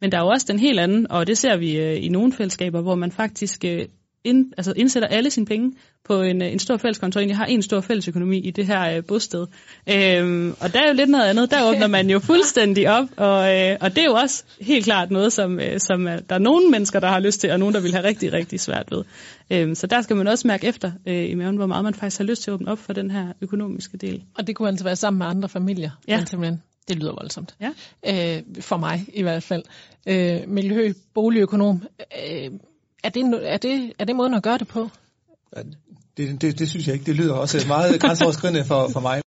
Men der er jo også den helt anden, og det ser vi øh, i nogle fællesskaber, hvor man faktisk øh, ind, altså indsætter alle sine penge på en, øh, en stor fælleskonto, egentlig har en stor fællesøkonomi i det her øh, bosted. Øhm, og der er jo lidt noget andet. Der åbner man jo fuldstændig op, og, øh, og det er jo også helt klart noget, som, øh, som er, der er nogle mennesker, der har lyst til, og nogen, der vil have rigtig, rigtig svært ved. Øhm, så der skal man også mærke efter øh, i maven, hvor meget man faktisk har lyst til at åbne op for den her økonomiske del. Og det kunne altså være sammen med andre familier, Ja. simpelthen. Det lyder voldsomt. Ja. Øh, for mig i hvert fald. Øh, Miljø, boligøkonom. Øh, er, det, er, det, er det måden at gøre det på? Det, det, det synes jeg ikke. Det lyder også meget grænseoverskridende for, for mig.